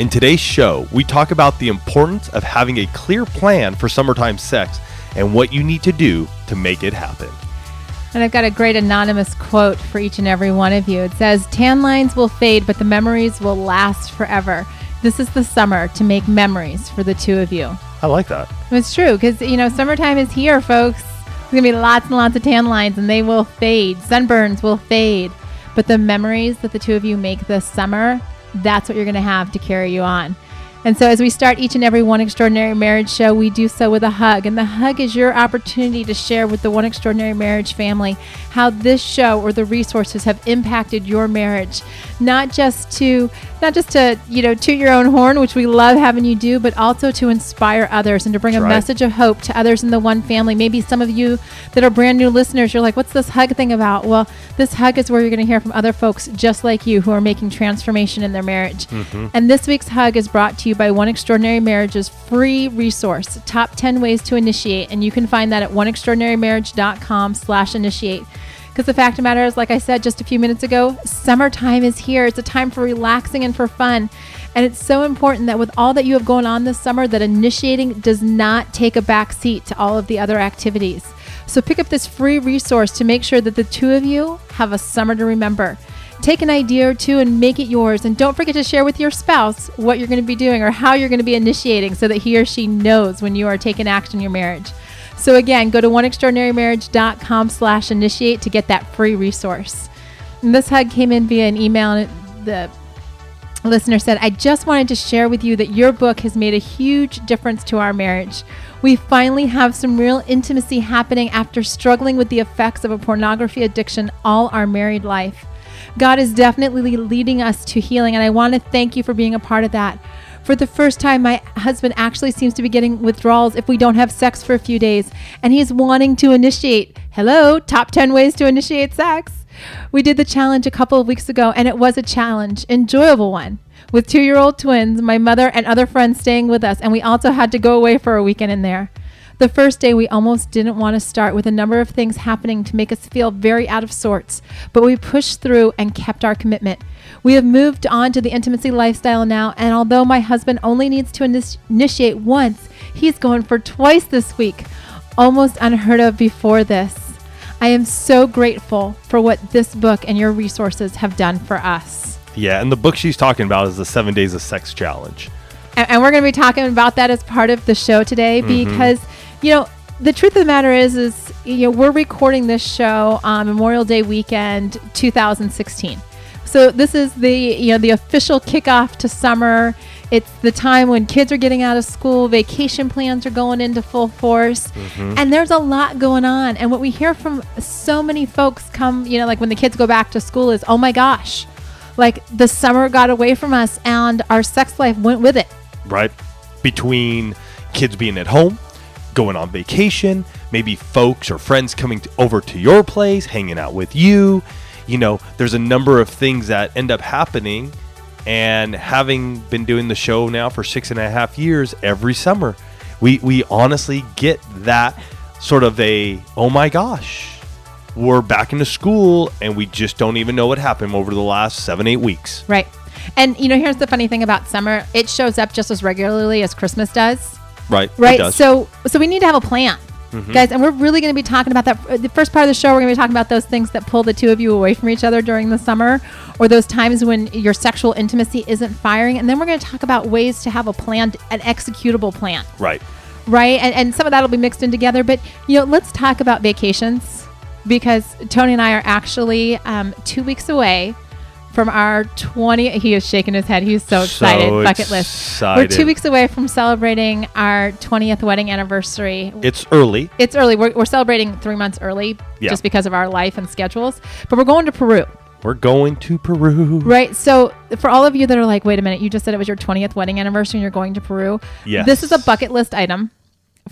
In today's show, we talk about the importance of having a clear plan for summertime sex and what you need to do to make it happen. And I've got a great anonymous quote for each and every one of you. It says, Tan lines will fade, but the memories will last forever. This is the summer to make memories for the two of you. I like that. It's true because, you know, summertime is here, folks. There's going to be lots and lots of tan lines and they will fade. Sunburns will fade. But the memories that the two of you make this summer, that's what you're going to have to carry you on. And so, as we start each and every One Extraordinary Marriage show, we do so with a hug. And the hug is your opportunity to share with the One Extraordinary Marriage family how this show or the resources have impacted your marriage. Not just to, not just to, you know, toot your own horn, which we love having you do, but also to inspire others and to bring That's a right. message of hope to others in the one family. Maybe some of you that are brand new listeners, you're like, what's this hug thing about? Well, this hug is where you're going to hear from other folks just like you who are making transformation in their marriage. Mm-hmm. And this week's hug is brought to you by One Extraordinary Marriage's free resource, Top 10 Ways to Initiate. And you can find that at oneextraordinarymarriage.com slash initiate. Because the fact of the matter is, like I said just a few minutes ago, summertime is here. It's a time for relaxing and for fun. And it's so important that with all that you have going on this summer, that initiating does not take a back seat to all of the other activities. So pick up this free resource to make sure that the two of you have a summer to remember. Take an idea or two and make it yours. And don't forget to share with your spouse what you're going to be doing or how you're going to be initiating so that he or she knows when you are taking action in your marriage. So again, go to oneextraordinarymarriage.com slash initiate to get that free resource. And this hug came in via an email and the listener said, I just wanted to share with you that your book has made a huge difference to our marriage. We finally have some real intimacy happening after struggling with the effects of a pornography addiction all our married life. God is definitely leading us to healing, and I want to thank you for being a part of that. For the first time, my husband actually seems to be getting withdrawals if we don't have sex for a few days, and he's wanting to initiate. Hello, top 10 ways to initiate sex. We did the challenge a couple of weeks ago, and it was a challenge, enjoyable one, with two year old twins, my mother, and other friends staying with us, and we also had to go away for a weekend in there. The first day, we almost didn't want to start with a number of things happening to make us feel very out of sorts, but we pushed through and kept our commitment. We have moved on to the intimacy lifestyle now, and although my husband only needs to init- initiate once, he's going for twice this week, almost unheard of before this. I am so grateful for what this book and your resources have done for us. Yeah, and the book she's talking about is the Seven Days of Sex Challenge. and, and we're going to be talking about that as part of the show today mm-hmm. because you know the truth of the matter is is you know we're recording this show on memorial day weekend 2016 so this is the you know the official kickoff to summer. It's the time when kids are getting out of school vacation plans are going into full force mm-hmm. and there's a lot going on. And what we hear from so many folks come you know like when the kids go back to school is oh my gosh like the summer got away from us and our sex life went with it. Right? Between kids being at home, going on vacation, maybe folks or friends coming to, over to your place, hanging out with you. You know, there's a number of things that end up happening. And having been doing the show now for six and a half years, every summer, we, we honestly get that sort of a, oh my gosh, we're back into school and we just don't even know what happened over the last seven, eight weeks. Right. And you know, here's the funny thing about summer: it shows up just as regularly as Christmas does. Right? Right. So, so we need to have a plan, guys, and we're really going to be talking about that. uh, The first part of the show, we're going to be talking about those things that pull the two of you away from each other during the summer, or those times when your sexual intimacy isn't firing, and then we're going to talk about ways to have a plan, an executable plan right. right? And, and some of that will be mixed in together. But you know, let's talk about vacations because Tony and I are actually um, two weeks away from our 20. He is shaking his head. He's so excited. So Bucket list. We're two weeks away from celebrating our 20th wedding anniversary. It's early. It's early. We're, we're celebrating three months early Yeah. just because of our life and schedules. But we're going to Peru. We're going to Peru. Right. So, for all of you that are like, wait a minute, you just said it was your 20th wedding anniversary and you're going to Peru. Yes. This is a bucket list item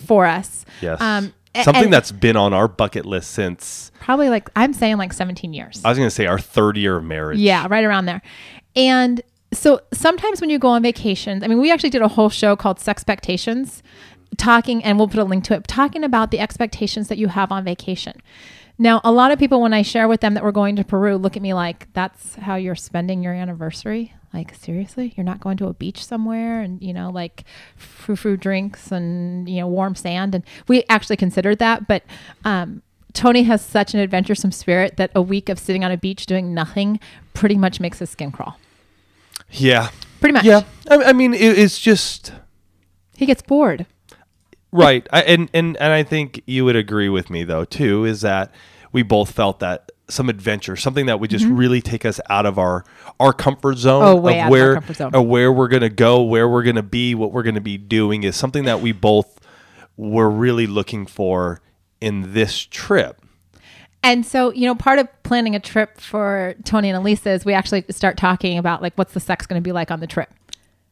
for us. Yes. Um, Something and that's been on our bucket list since probably like, I'm saying like 17 years. I was going to say our third year of marriage. Yeah, right around there. And so sometimes when you go on vacations, I mean, we actually did a whole show called Sexpectations, talking, and we'll put a link to it, talking about the expectations that you have on vacation. Now, a lot of people, when I share with them that we're going to Peru, look at me like, that's how you're spending your anniversary? Like, seriously? You're not going to a beach somewhere and, you know, like frou frou drinks and, you know, warm sand? And we actually considered that, but, um, Tony has such an adventuresome spirit that a week of sitting on a beach doing nothing pretty much makes his skin crawl. Yeah. Pretty much. Yeah. I, I mean, it, it's just He gets bored. right. I, and, and, and I think you would agree with me, though, too, is that we both felt that some adventure, something that would just really take us out of our our comfort zone Mm-hmm. Oh, of of where comfort zone. of where we're gonna go, where we're gonna be, what we're gonna be doing is something that we both were really looking for in this trip. And so, you know, part of planning a trip for Tony and Elisa is we actually start talking about like what's the sex going to be like on the trip,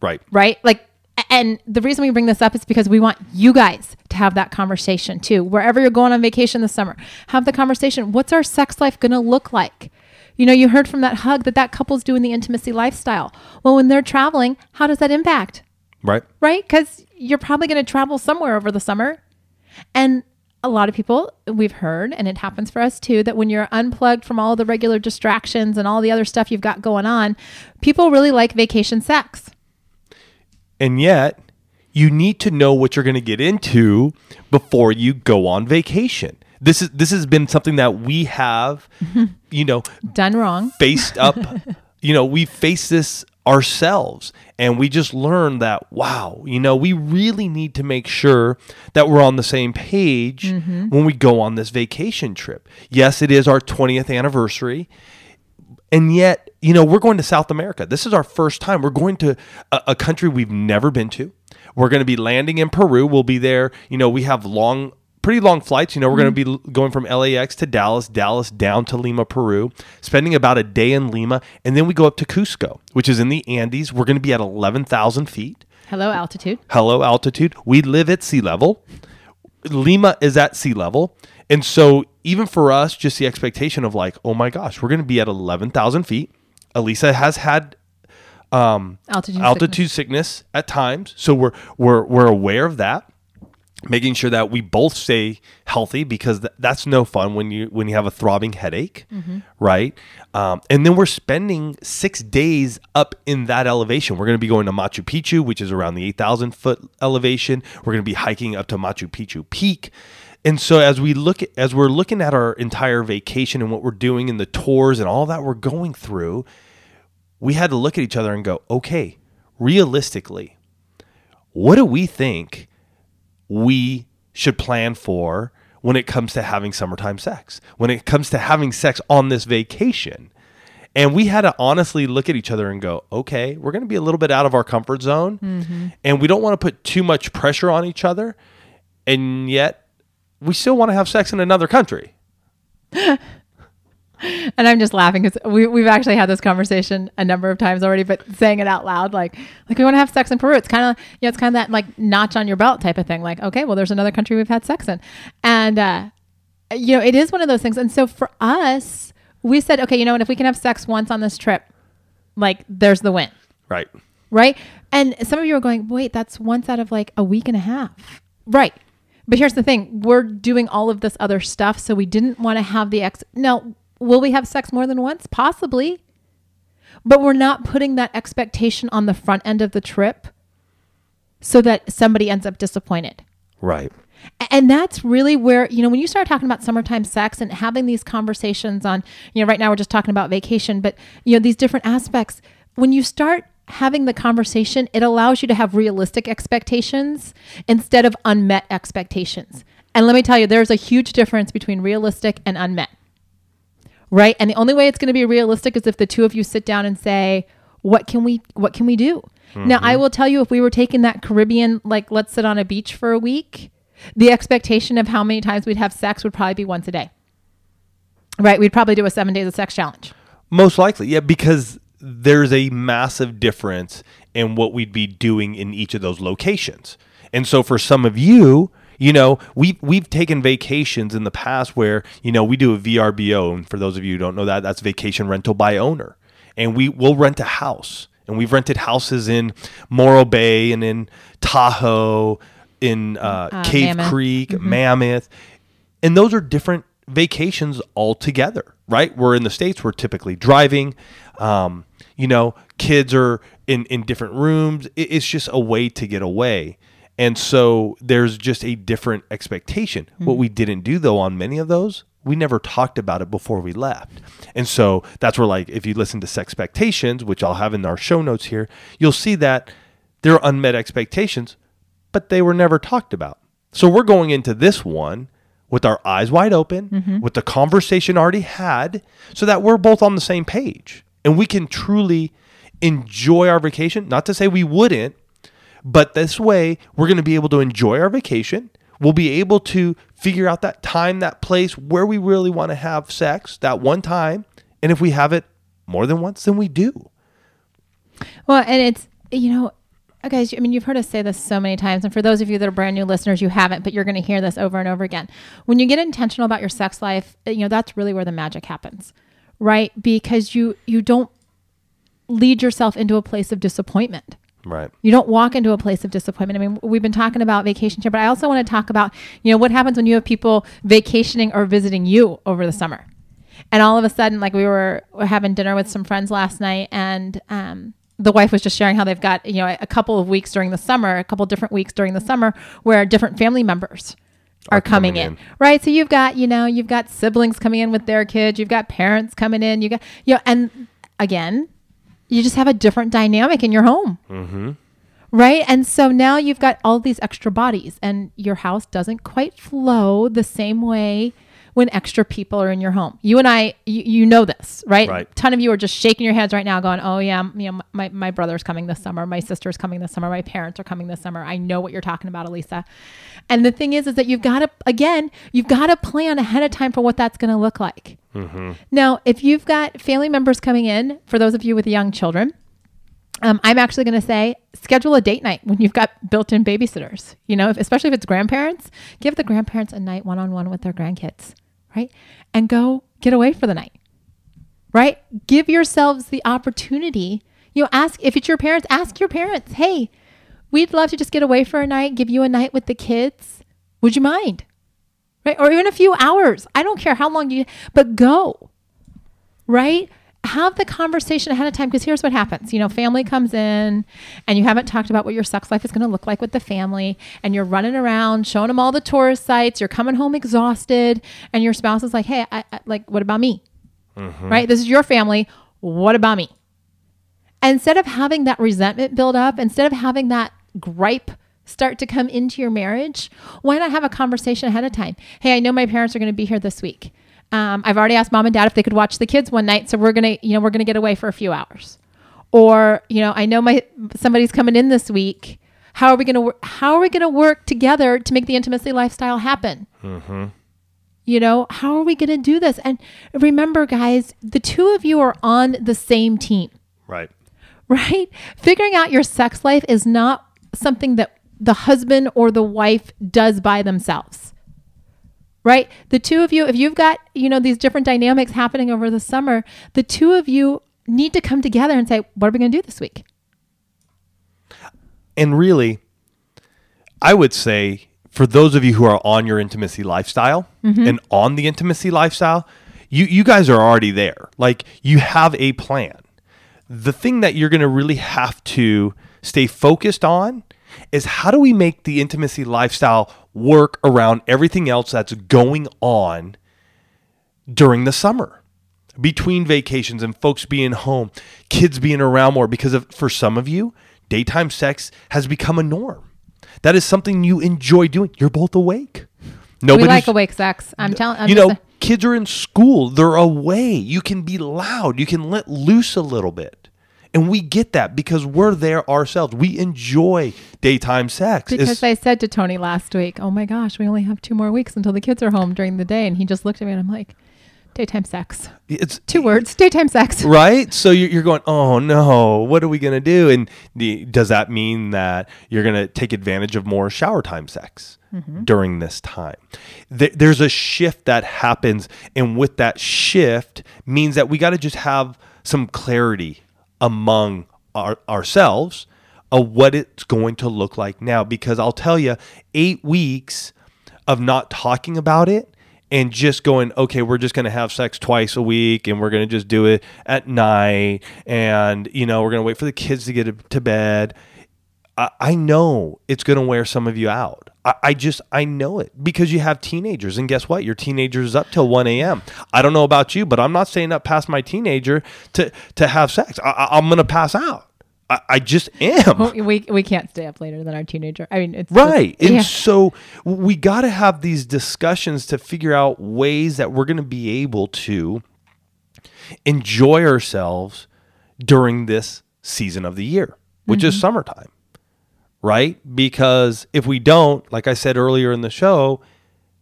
Right. right? Like, and the reason we bring this up is because we want you guys to have that conversation too. Wherever you're going on vacation this summer, have the conversation. What's our sex life going to look like? You know, you heard from that hug that that couple's doing the intimacy lifestyle. Well, when they're traveling, how does that impact? Right. right? Because you're probably going to travel somewhere over the summer. And a lot of people we've heard, and it happens for us too, that when you're unplugged from all the regular distractions and all the other stuff you've got going on, people really like vacation sex. And yet, you need to know what you're going to get into before you go on vacation. This is this has been something that we have, you know, Done wrong. faced up. you know, we face this ourselves and we just learned that wow, you know, we really need to make sure that we're on the same page mm-hmm. when we go on this vacation trip. Yes, it is our 20th anniversary. And yet, you know, we're going to South America. This is our first time. We're going to a, a country we've never been to. We're going to be landing in Peru. We'll be there. You know, we have long, pretty long flights. You know, we're going to mhm. be going from LAX to Dallas, Dallas down to Lima, Peru, spending about a day in Lima. And then we go up to Cusco, which is in the Andes. We're going to be at 11,000 feet. Hello, altitude. Hello, altitude. We live at sea level. Lima is at sea level. And so, even for us, just the expectation of like, oh my gosh, we're going to be at 11,000 feet. Elisa has had Altitude. altitude sickness. at times. So, we're, we're, we're aware of that. Making sure that we both stay healthy because th- that's no fun when you when you have a throbbing headache, right? Um, and then we're spending six days up in that elevation. We're going to be going to Machu Picchu, which is around the eight thousand foot elevation. We're going to be hiking up to Machu Picchu Peak. And so as we look at, as we're looking at our entire vacation and what we're doing and the tours and all that we're going through, we had to look at each other and go, okay, realistically, what do we think we should plan for when it comes to having summertime sex, when it comes to having sex on this vacation? And we had to honestly look at each other and go, okay, we're going to be a little bit out of our comfort zone. Mm-hmm. And we don't want to put too much pressure on each other. And yet, we still want to have sex in another country. And I'm just laughing because we, we've actually had this conversation a number of times already, but saying it out loud, like, like we want to have sex in Peru. It's kind of, you know, it's kind of that like notch on your belt type of thing. Like, okay, well, there's another country we've had sex in. And, uh, you know, it is one of those things. And so for us, we said, okay, you know what, if we can have sex once on this trip, like there's the win. Right. right? And some of you are going, wait, that's once out of like a week and a half. Right. But here's the thing we're doing all of this other stuff. So we didn't want to have the ex. Now, will we have sex more than once? Possibly. But we're not putting that expectation on the front end of the trip so that somebody ends up disappointed. Right. And that's really where, you know, when you start talking about summertime sex and having these conversations on, you know, right now we're just talking about vacation, but, you know, these different aspects, when you start having the conversation, it allows you to have realistic expectations instead of unmet expectations. And let me tell you, there's a huge difference between realistic and unmet. Right? And the only way it's going to be realistic is if the two of you sit down and say, what can we what can we do? Now, I mm-hmm. will tell you if we were taking that Caribbean like let's sit on a beach for a week, the expectation of how many times we'd have sex would probably be once a day. Right? We'd probably do a 7 days of sex challenge. Most likely, yeah, because there's a massive difference in what we'd be doing in each of those locations. And so for some of you, you know, we we've taken vacations in the past where, you know, we do a VRBO, and for those of you who don't know that, that's vacation rental by owner. And we will rent a house. And we've rented houses in Morro Bay and in Tahoe, in uh, Uh, Cave Mammoth. Creek, Mammoth. And those are different vacations altogether, right? We're in the States, we're typically driving. Um, you know, kids are in, in different rooms. It- it's just a way to get away. And so there's just a different expectation. What we didn't do, though, on many of those, we never talked about it before we left. And so that's where, like, if you listen to Sexpectations, which I'll have in our show notes here, you'll see that there are unmet expectations, but they were never talked about. So we're going into this one with our eyes wide open, mm-hmm. with the conversation already had, so that we're both on the same page and we can truly enjoy our vacation. Not to say we wouldn't, but this way we're going to be able to enjoy our vacation. We'll be able to figure out that time, that place where we really want to have sex that one time. And if we have it more than once, then we do. Well, and it's you know, guys. I mean, you've heard us say this so many times, and for those of you that are brand new listeners, you haven't, but you're going to hear this over and over again. When you get intentional about your sex life, you know that's really where the magic happens, right? Because you you don't lead yourself into a place of disappointment. Right. You don't walk into a place of disappointment. I mean, we've been talking about vacation here, but I also want to talk about, you know, what happens when you have people vacationing or visiting you over the summer. And all of a sudden, like we were having dinner with some friends last night, and um, the wife was just sharing how they've got, you know, a couple of weeks during the summer, a couple different weeks during the summer where different family members are, Are coming, coming in. in. Right. So you've got, you know, you've got siblings coming in with their kids, you've got parents coming in, you got, you know, and again, you just have a different dynamic in your home. Mm-hmm. Right. And so now you've got all these extra bodies, and your house doesn't quite flow the same way when extra people are in your home. You and I, you, you know this, right? Right. ton of you are just shaking your heads right now, going, "Oh yeah, you know, my my brother's coming this summer, my sister's coming this summer, my parents are coming this summer. I know what you're talking about, Elisa." And the thing is, is that you've got to again, you've got to plan ahead of time for what that's going to look like. Now, if you've got family members coming in, for those of you with young children, um, I'm actually going to say schedule a date night when you've got built-in babysitters. You know, if, especially if it's grandparents, give the grandparents a night one-on-one with their grandkids, right? And go get away for the night, right? Give yourselves the opportunity. You know, ask if it's your parents, ask your parents, hey, we'd love to just get away for a night, give you a night with the kids. Would you mind? Right? Or even a few hours. I don't care how long you, but go right? Have the conversation ahead of time because here's what happens. You know, family comes in and you haven't talked about what your sex life is going to look like with the family, and you're running around showing them all the tourist sites. You're coming home exhausted, and your spouse is like, "Hey, I, I, like, what about me? Mm-hmm. Right? This is your family. What about me?" Instead of having that resentment build up, instead of having that gripe start to come into your marriage, why not have a conversation ahead of time? Hey, I know my parents are going to be here this week. Um, I've already asked mom and dad if they could watch the kids one night, so we're gonna, you know, we're gonna get away for a few hours. Or, you know, I know my somebody's coming in this week. How are we gonna How are we gonna work together to make the intimacy lifestyle happen? You know, how are we gonna do this? And remember, guys, the two of you are on the same team Right. right? Figuring out your sex life is not something that the husband or the wife does by themselves. Right? The two of you, if you've got, you know, these different dynamics happening over the summer, the two of you need to come together and say, what are we going to do this week? And really, I would say for those of you who are on your intimacy lifestyle mm-hmm. and on the intimacy lifestyle, you you guys are already there. Like you have a plan. The thing that you're going to really have to stay focused on is how do we make the intimacy lifestyle work around everything else that's going on during the summer between vacations and folks being home, kids being around more because of for some of you, daytime sex has become a norm. That is something you enjoy doing. You're both awake. we Nobody's like awake sex. I'm telling you know, kids are in school, they're away. You can be loud, you can let loose a little bit. And we get that because we're there ourselves. We enjoy daytime sex. because It's- I said to Tony last week, "Oh my gosh, we only have two more weeks until the kids are home during the day," and he just looked at me and I'm like, Daytime sex. It's Two words. Daytime sex. right so you're, you're going oh no what are we going to do and the, does that mean that you're going to take advantage of more shower time sex mm-hmm. during this time Th- there's a shift that happens and with that shift means that we got to just have some clarity among our, ourselves of what it's going to look like now because i'll tell you eight weeks of not talking about it and just going, okay, we're just going to have sex twice a week and we're going to just do it at night and, you know, we're going to wait for the kids to get to bed. I, I know it's going to wear some of you out. I, I just, I know it because you have teenagers. And guess what? Your teenager is up till 1 a.m. I don't know about you, but I'm not staying up past my teenager to, to have sex. I, I'm going to pass out. I, I just am. We, we can't stay up later than our teenager. I mean, it's Right. Just, And yeah. so we got to have these discussions to figure out ways that we're going to be able to enjoy ourselves during this season of the year, which is mm-hmm. summertime. Right? Because if we don't, like I said earlier in the show,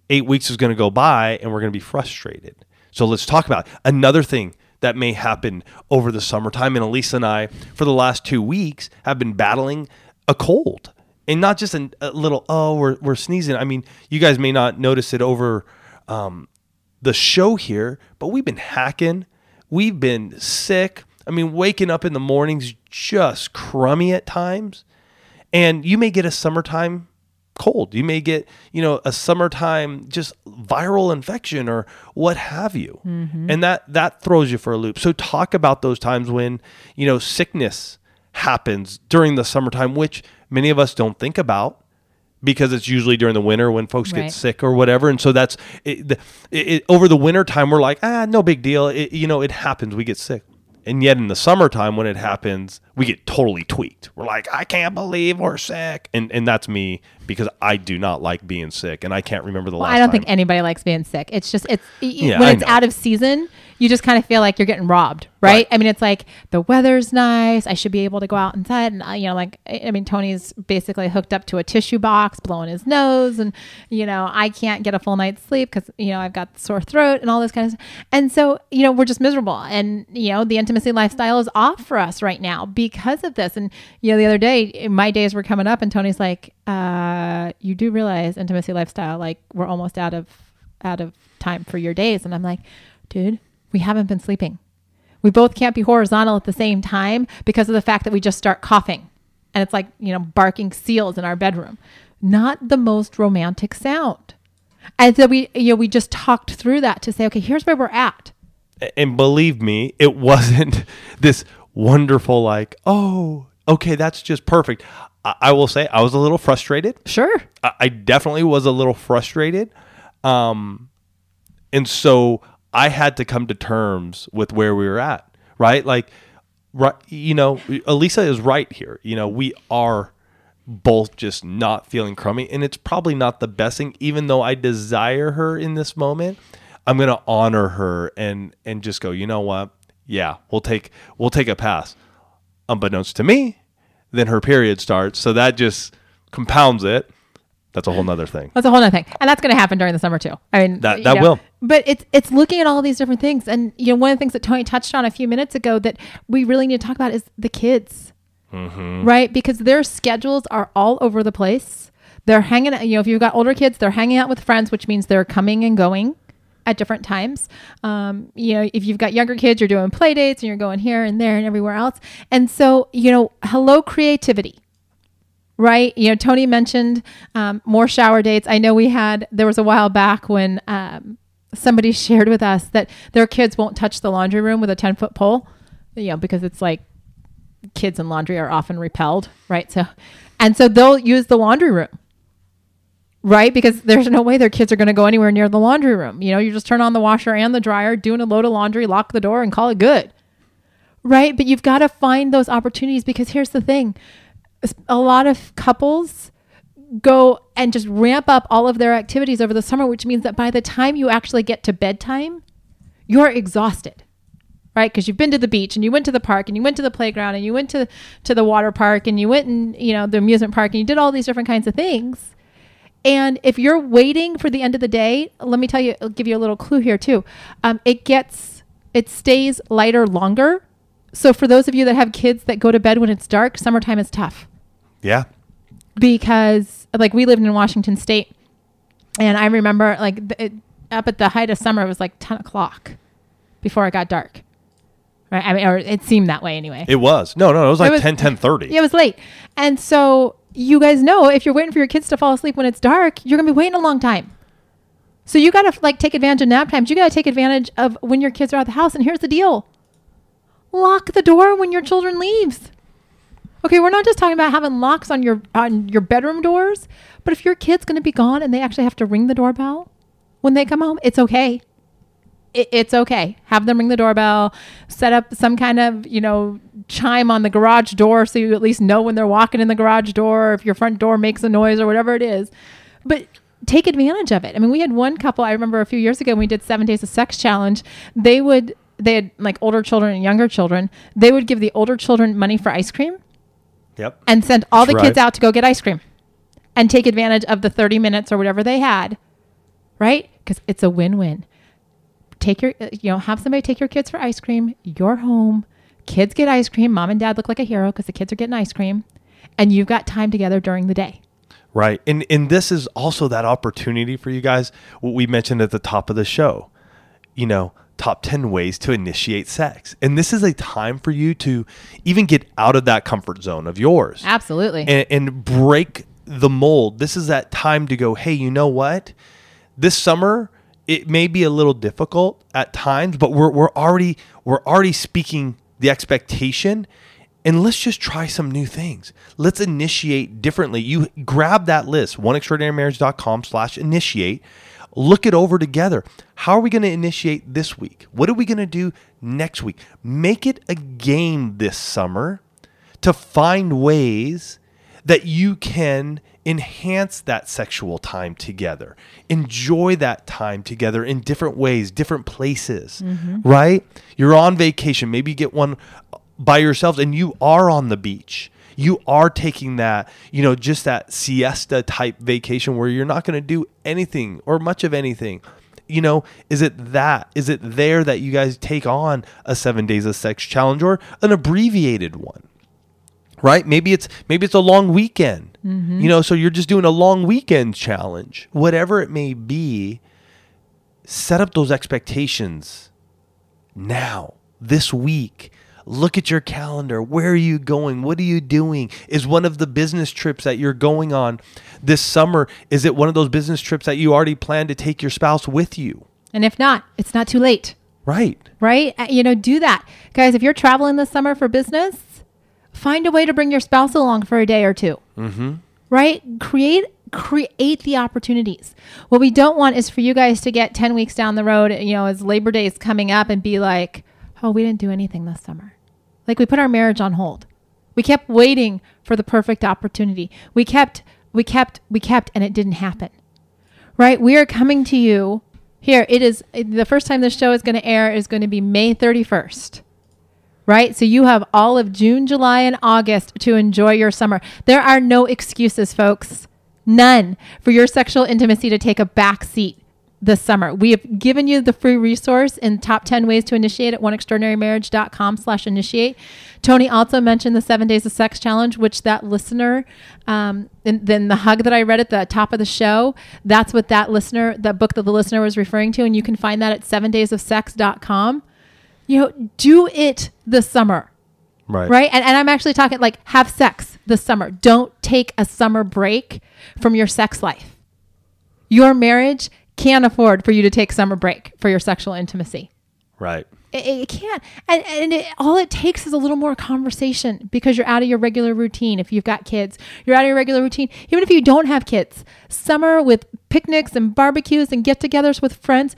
eight weeks is going to go by and we're going to be frustrated. So let's talk about another thing that may happen over the summertime. And Elisa and I, for the last two weeks, have been battling a cold. And not just an, a little, oh, we're, we're sneezing. I mean, you guys may not notice it over um, the show here, but we've been hacking. We've been sick. I mean, waking up in the mornings just crummy at times. And you may get a summertime cold. You may get, you know, a summertime just viral infection or what have you. And that that throws you for a loop. So talk about those times when, you know, sickness happens during the summertime which many of us don't think about because it's usually during the winter when folks Right. get sick or whatever and so that's it, the, it- over the winter time we're like ah no big deal it, you know it happens we get sick and yet in the summertime when it happens we get totally tweaked we're like i can't believe we're sick and and that's me because i do not like being sick and i can't remember the Well, last I don't time think anybody likes being sick. It's just it's Yeah, when I it's know. out of season, you just kind of feel like you're getting robbed, right? Right. I mean, it's like the weather's nice. I should be able to go out inside, and uh, you know, like I I mean, Tony's basically hooked up to a tissue box, blowing his nose, and you know, I can't get a full night's sleep because you know I've got sore throat and all this kind of stuff. And so you know, we're just miserable, and you know, the intimacy lifestyle is off for us right now because of this. And you know, the other day, my days were coming up, and Tony's like, uh, "You do realize intimacy lifestyle, like we're almost out of out of time for your days. And I'm like, dude, we haven't been sleeping. We both can't be horizontal at the same time because of the fact that we just start coughing. And it's like, you know, barking seals in our bedroom. Not the most romantic sound. And so we, you know, we just talked through that to say, okay, here's where we're at. and believe me, it wasn't this wonderful like, oh, okay, that's just perfect. I, I will say I was a little frustrated. Sure. I, I definitely was a little frustrated, um, and so I had to come to terms with where we were at. Right, like, right, you know, Elisa is right here. You know, we are both just not feeling crummy, and it's probably not the best thing. Even though I desire her in this moment, I'm gonna honor her and and just go. You know what? Yeah, we'll take we'll take a pass. Unbeknownst to me, then her period starts, so that just compounds it. That's a whole nother thing. That's a whole other thing, and that's going to happen during the summer too. I mean, That- that know, will. But it's it's looking at all these different things, and you know, one of the things that Tony touched on a few minutes ago that we really need to talk about is the kids, Mm-hmm. right? Because their schedules are all over the place. They're hanging, out- you know, if you've got older kids, they're hanging out with friends, which means they're coming and going at different times. Um, you know, if you've got younger kids, you're doing play dates and you're going here and there and everywhere else. And so, you know, hello creativity right? You know, Tony mentioned um, more shower dates. I know we had, there was a while back when um, somebody shared with us that their kids won't touch the laundry room with a 10 foot pole, you know, because it's like kids and laundry are often repelled, right? So, and so they'll use the laundry room. Right, because there's no way their kids are going to go anywhere near the laundry room. You know, you just turn on the washer and the dryer, doing a load of laundry, lock the door, and call it good. Right, but you've got to find those opportunities because here's the thing: a lot of couples go and just ramp up all of their activities over the summer, which means that by the time you actually get to bedtime, you're exhausted. Right? Because you've been to the beach and you went to the park and you went to the playground and you went to to the water park and you went and you know the amusement park and you did all these different kinds of things. And if you're waiting for the end of the day, let me tell you, I'll give you a little clue here too. Um, it gets, it stays lighter longer. So for those of you that have kids that go to bed when it's dark, summertime is tough Yeah. because like we lived in Washington State, and I remember like it, up at the height of summer, it was like ten o'clock before it got dark. Right? I mean, or it seemed that way anyway. It was. No, no, it was like was- ten, ten thirty. 10, 10 30. Yeah, it was late. And so you guys know if you're waiting for your kids to fall asleep when it's dark, you're gonna be waiting a long time. So you gotta like take advantage of nap times. You gotta take advantage of when your kids are out of the house. And here's the deal: lock the door when your children leaves. Okay, we're not just talking about having locks on your on your bedroom doors, but if your kid's gonna be gone and they actually have to ring the doorbell when they come home, it's okay it, it's okay. Have them ring the doorbell, set up some kind of, you know, chime on the garage door so you at least know when they're walking in the garage door, or if your front door makes a noise or whatever it is. But take advantage of it. I mean, we had one couple, I remember a few years ago when we did seven days of sex challenge, they would, they had like older children and younger children. They would give the older children money for ice cream Yep. and send all That's the kids right. out to go get ice cream and take advantage of the 30 minutes or whatever they had, right? Because it's a win win. Take your, you know, have somebody take your kids for ice cream. You're home. Kids get ice cream. Mom and dad look like a hero because the kids are getting ice cream. And you've got time together during the day. Right. And and this is also that opportunity for you guys what we mentioned at the top of the show. You know, top 10 ways to initiate sex. And this is a time for you to even get out of that comfort zone of yours Absolutely. and, and break the mold. This is that time to go, hey, you know what? This summer it may be a little difficult at times, but we're we're already we're already speaking the expectation. And let's just try some new things. Let's initiate differently. You grab that list, oneextraordinarymarriage.com slash initiate. Look it over together. How are we going to initiate this week? What are we going to do next week? Make it a game this summer to find ways that you can enhance that sexual time together. Enjoy that time together in different ways, different places, mm-hmm. right? You're on vacation. Maybe you get one by yourselves and you are on the beach. You are taking that, you know, just that siesta type vacation where you're not going to do anything or much of anything you know, is it that? Is it there that you guys take on a seven days of sex challenge or an abbreviated one? Right? Maybe it's maybe it's a long weekend. Mm-hmm. You know, so you're just doing a long weekend challenge. Whatever it may be, set up those expectations now, this week. Look at your calendar. Where are you going? What are you doing? Is one of the business trips that you're going on this summer, is it one of those business trips that you already plan to take your spouse with you? and if not, it's not too late. Right. right? Uh, You know, do that. Guys, if you're traveling this summer for business, find a way to bring your spouse along for a day or 2 Mm-hmm. Right? Create create the opportunities. What we don't want is for you guys to get 10 weeks down the road, you know, as Labor Day is coming up and be like, "Oh, we didn't do anything this summer." Like we put our marriage on hold. We kept waiting for the perfect opportunity. We kept we kept we kept and it didn't happen right? We are coming to you here. It is the first time this show is going to air is going to be May 31st. Right? So you have all of June, July, and August to enjoy your summer. There are no excuses, folks. None for your sexual intimacy to take a back seat this summer. We have given you the free resource in top 10 ways to initiate at oneextraordinarymarriage.com slash initiate. Tony also mentioned the seven days of sex challenge, which that listener, um, and then the hug that I read at the top of the show, that's what that listener, that book that the listener was referring to. And you can find that at seven days of sex.com. You know, do it this summer Right. right? And, and I'm actually talking like have sex this summer. Don't take a summer break from your sex life. Your marriage can't afford for you to take summer break for your sexual intimacy. Right. It, it can't. And, and it, all it takes is a little more conversation because you're out of your regular routine. If you've got kids, you're out of your regular routine. Even if you don't have kids, summer with picnics and barbecues and get togethers with friends,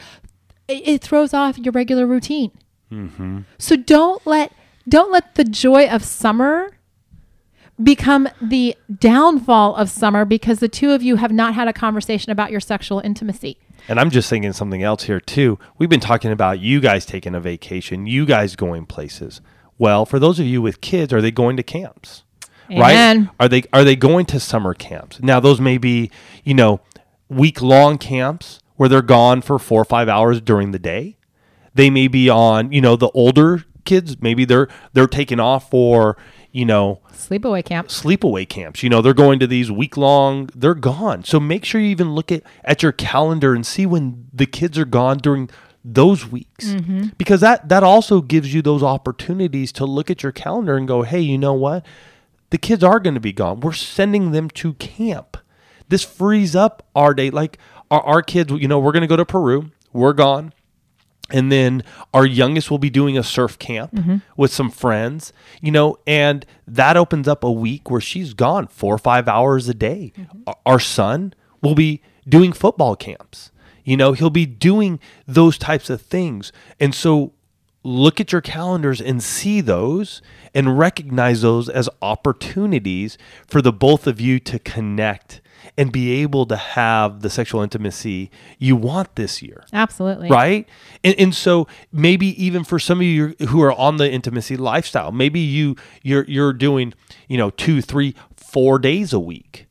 it, it throws off your regular routine. Mm-hmm. So don't let don't let the joy of summer become the downfall of summer because the two of you have not had a conversation about your sexual intimacy. And I'm just thinking something else here too. We've been talking about you guys taking a vacation, you guys going places. Well, for those of you with kids, are they going to camps? Right? Are they are they going to summer camps? Now those may be, you know, week long camps where they're gone for four or five hours during the day. They may be on, you know, the older kids, maybe they're they're taking off for, you know, Sleepaway camp. sleepaway camps. You know, they're going to these week long, they're gone. So make sure you even look at, at your calendar and see when the kids are gone during those weeks. Mm-hmm. Because that that also gives you those opportunities to look at your calendar and go, "Hey, you know what? The kids are going to be gone. We're sending them to camp." This frees up our day like our, our kids, you know, we're going to go to Peru. We're gone. And then our youngest will be doing a surf camp mm-hmm. with some friends, you know, and that opens up a week where she's gone four or five hours a day. Mm-hmm. Our- Our son will be doing football camps, you know, he'll be doing those types of things. And so look at your calendars and see those and recognize those as opportunities for the both of you to connect and be able to have the sexual intimacy you want this year. Absolutely. right? And, and so maybe even for some of you who are on the intimacy lifestyle maybe you you're you're doing you know two three four days a week.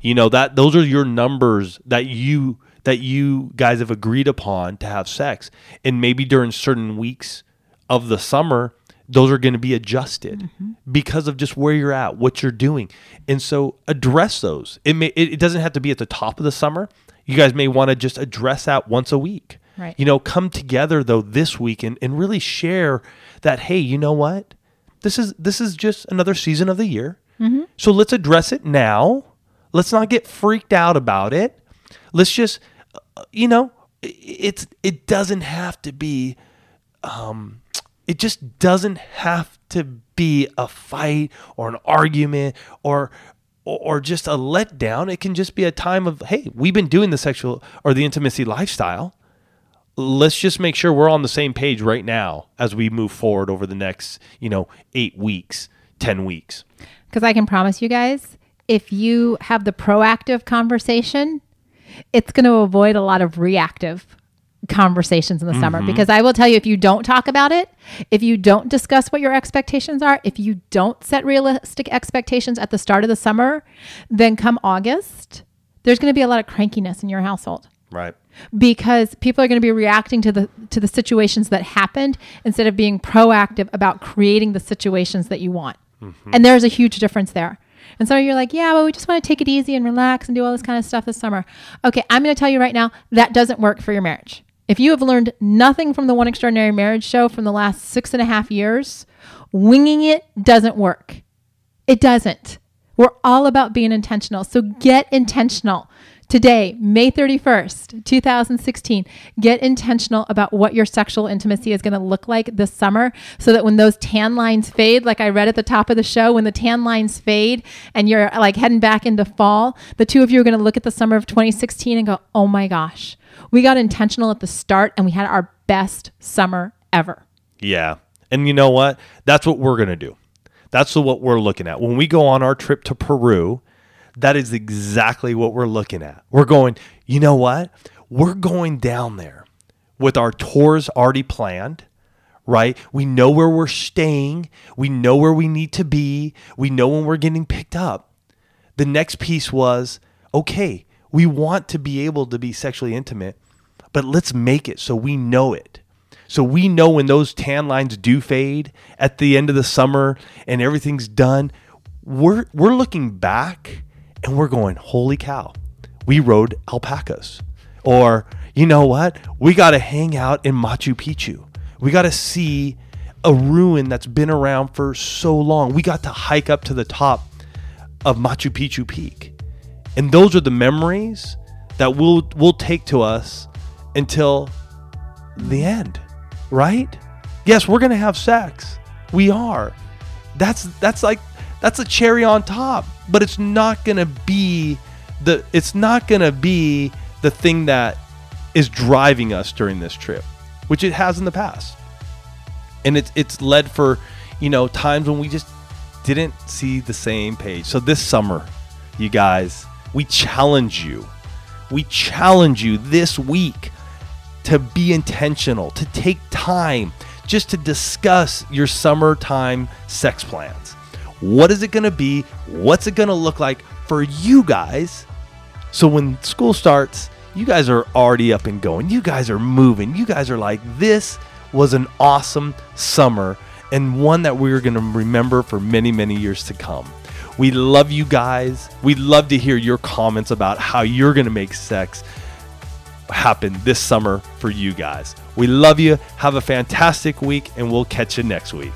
You know that those are your numbers that you that you guys have agreed upon to have sex. And maybe during certain weeks of the summer those are going to be adjusted because of just where you're at what you're doing. And so address those. It may it, it doesn't have to be at the top of the summer. You guys may want to just address that once a week. Right. you know come together though this week and, and really share that hey you know what? This is this is just another season of the year. So let's address it now. Let's not get freaked out about it. Let's just uh, you know it's it doesn't have to be um it just doesn't have to be a fight or an argument or or just a letdown. It can just be a time of hey we've been doing the sexual or the intimacy lifestyle. Let's just make sure we're on the same page right now as we move forward over the next you know eight weeks ten weeks. Because I can promise you guys, if you have the proactive conversation, it's going to avoid a lot of reactive conversations in the summer. Mm-hmm. Because I will tell you, if you don't talk about it, if you don't discuss what your expectations are, if you don't set realistic expectations at the start of the summer, then come August, there's going to be a lot of crankiness in your household right because people are going to be reacting to the to the situations that happened instead of being proactive about creating the situations that you want. Mm-hmm. And there's a huge difference there. And so you're like, yeah, well, we just want to take it easy and relax and do all this kind of stuff this summer. Okay, I'm going to tell you right now that doesn't work for your marriage. If you have learned nothing from the One Extraordinary Marriage show from the last six and a half years, winging it doesn't work. It doesn't. We're all about being intentional. So get intentional. Today, May 31st, 2016, get intentional about what your sexual intimacy is going to look like this summer so that when those tan lines fade, like I read at the top of the show, when the tan lines fade and you're like heading back into fall, the two of you are going to look at the summer of 2016 and go, oh my gosh, we got intentional at the start and we had our best summer ever. Yeah. And you know what? That's what we're going to do. That's what we're looking at. When we go on our trip to Peru, that is exactly what we're looking at. We're going, you know what? We're going down there with our tours already planned, right? We know where we're staying, we know where we need to be, we know when we're getting picked up. The next piece was okay, we want to be able to be sexually intimate, but let's make it so we know it. So we know when those tan lines do fade at the end of the summer and everything's done, we're we're looking back and we're going, "Holy cow. We rode alpacas." Or, "You know what? We got to hang out in Machu Picchu. We got to see a ruin that's been around for so long. We got to hike up to the top of Machu Picchu Peak. And those are the memories that we'll we'll take to us until the end, right? Yes, we're to have sex. We are. That's that's like that's a cherry on top, but it's not to be the it's not to be the thing that is driving us during this trip, which it has in the past. And it's it's led for, you know, times when we just didn't see the same page. So this summer, you guys, we challenge you. We challenge you this week to be intentional, to take time just to discuss your summertime sex plans. What is it going to be? What's it going to look like for you guys So when school starts, you guys are already up and going. You guys are moving. You guys are like, this was an awesome summer and one that we're going to remember for many, many years to come. We love you guys. We'd love to hear your comments about how you're going to make sex happen this summer for you guys. We love you. Have a fantastic week, and we'll catch you next week.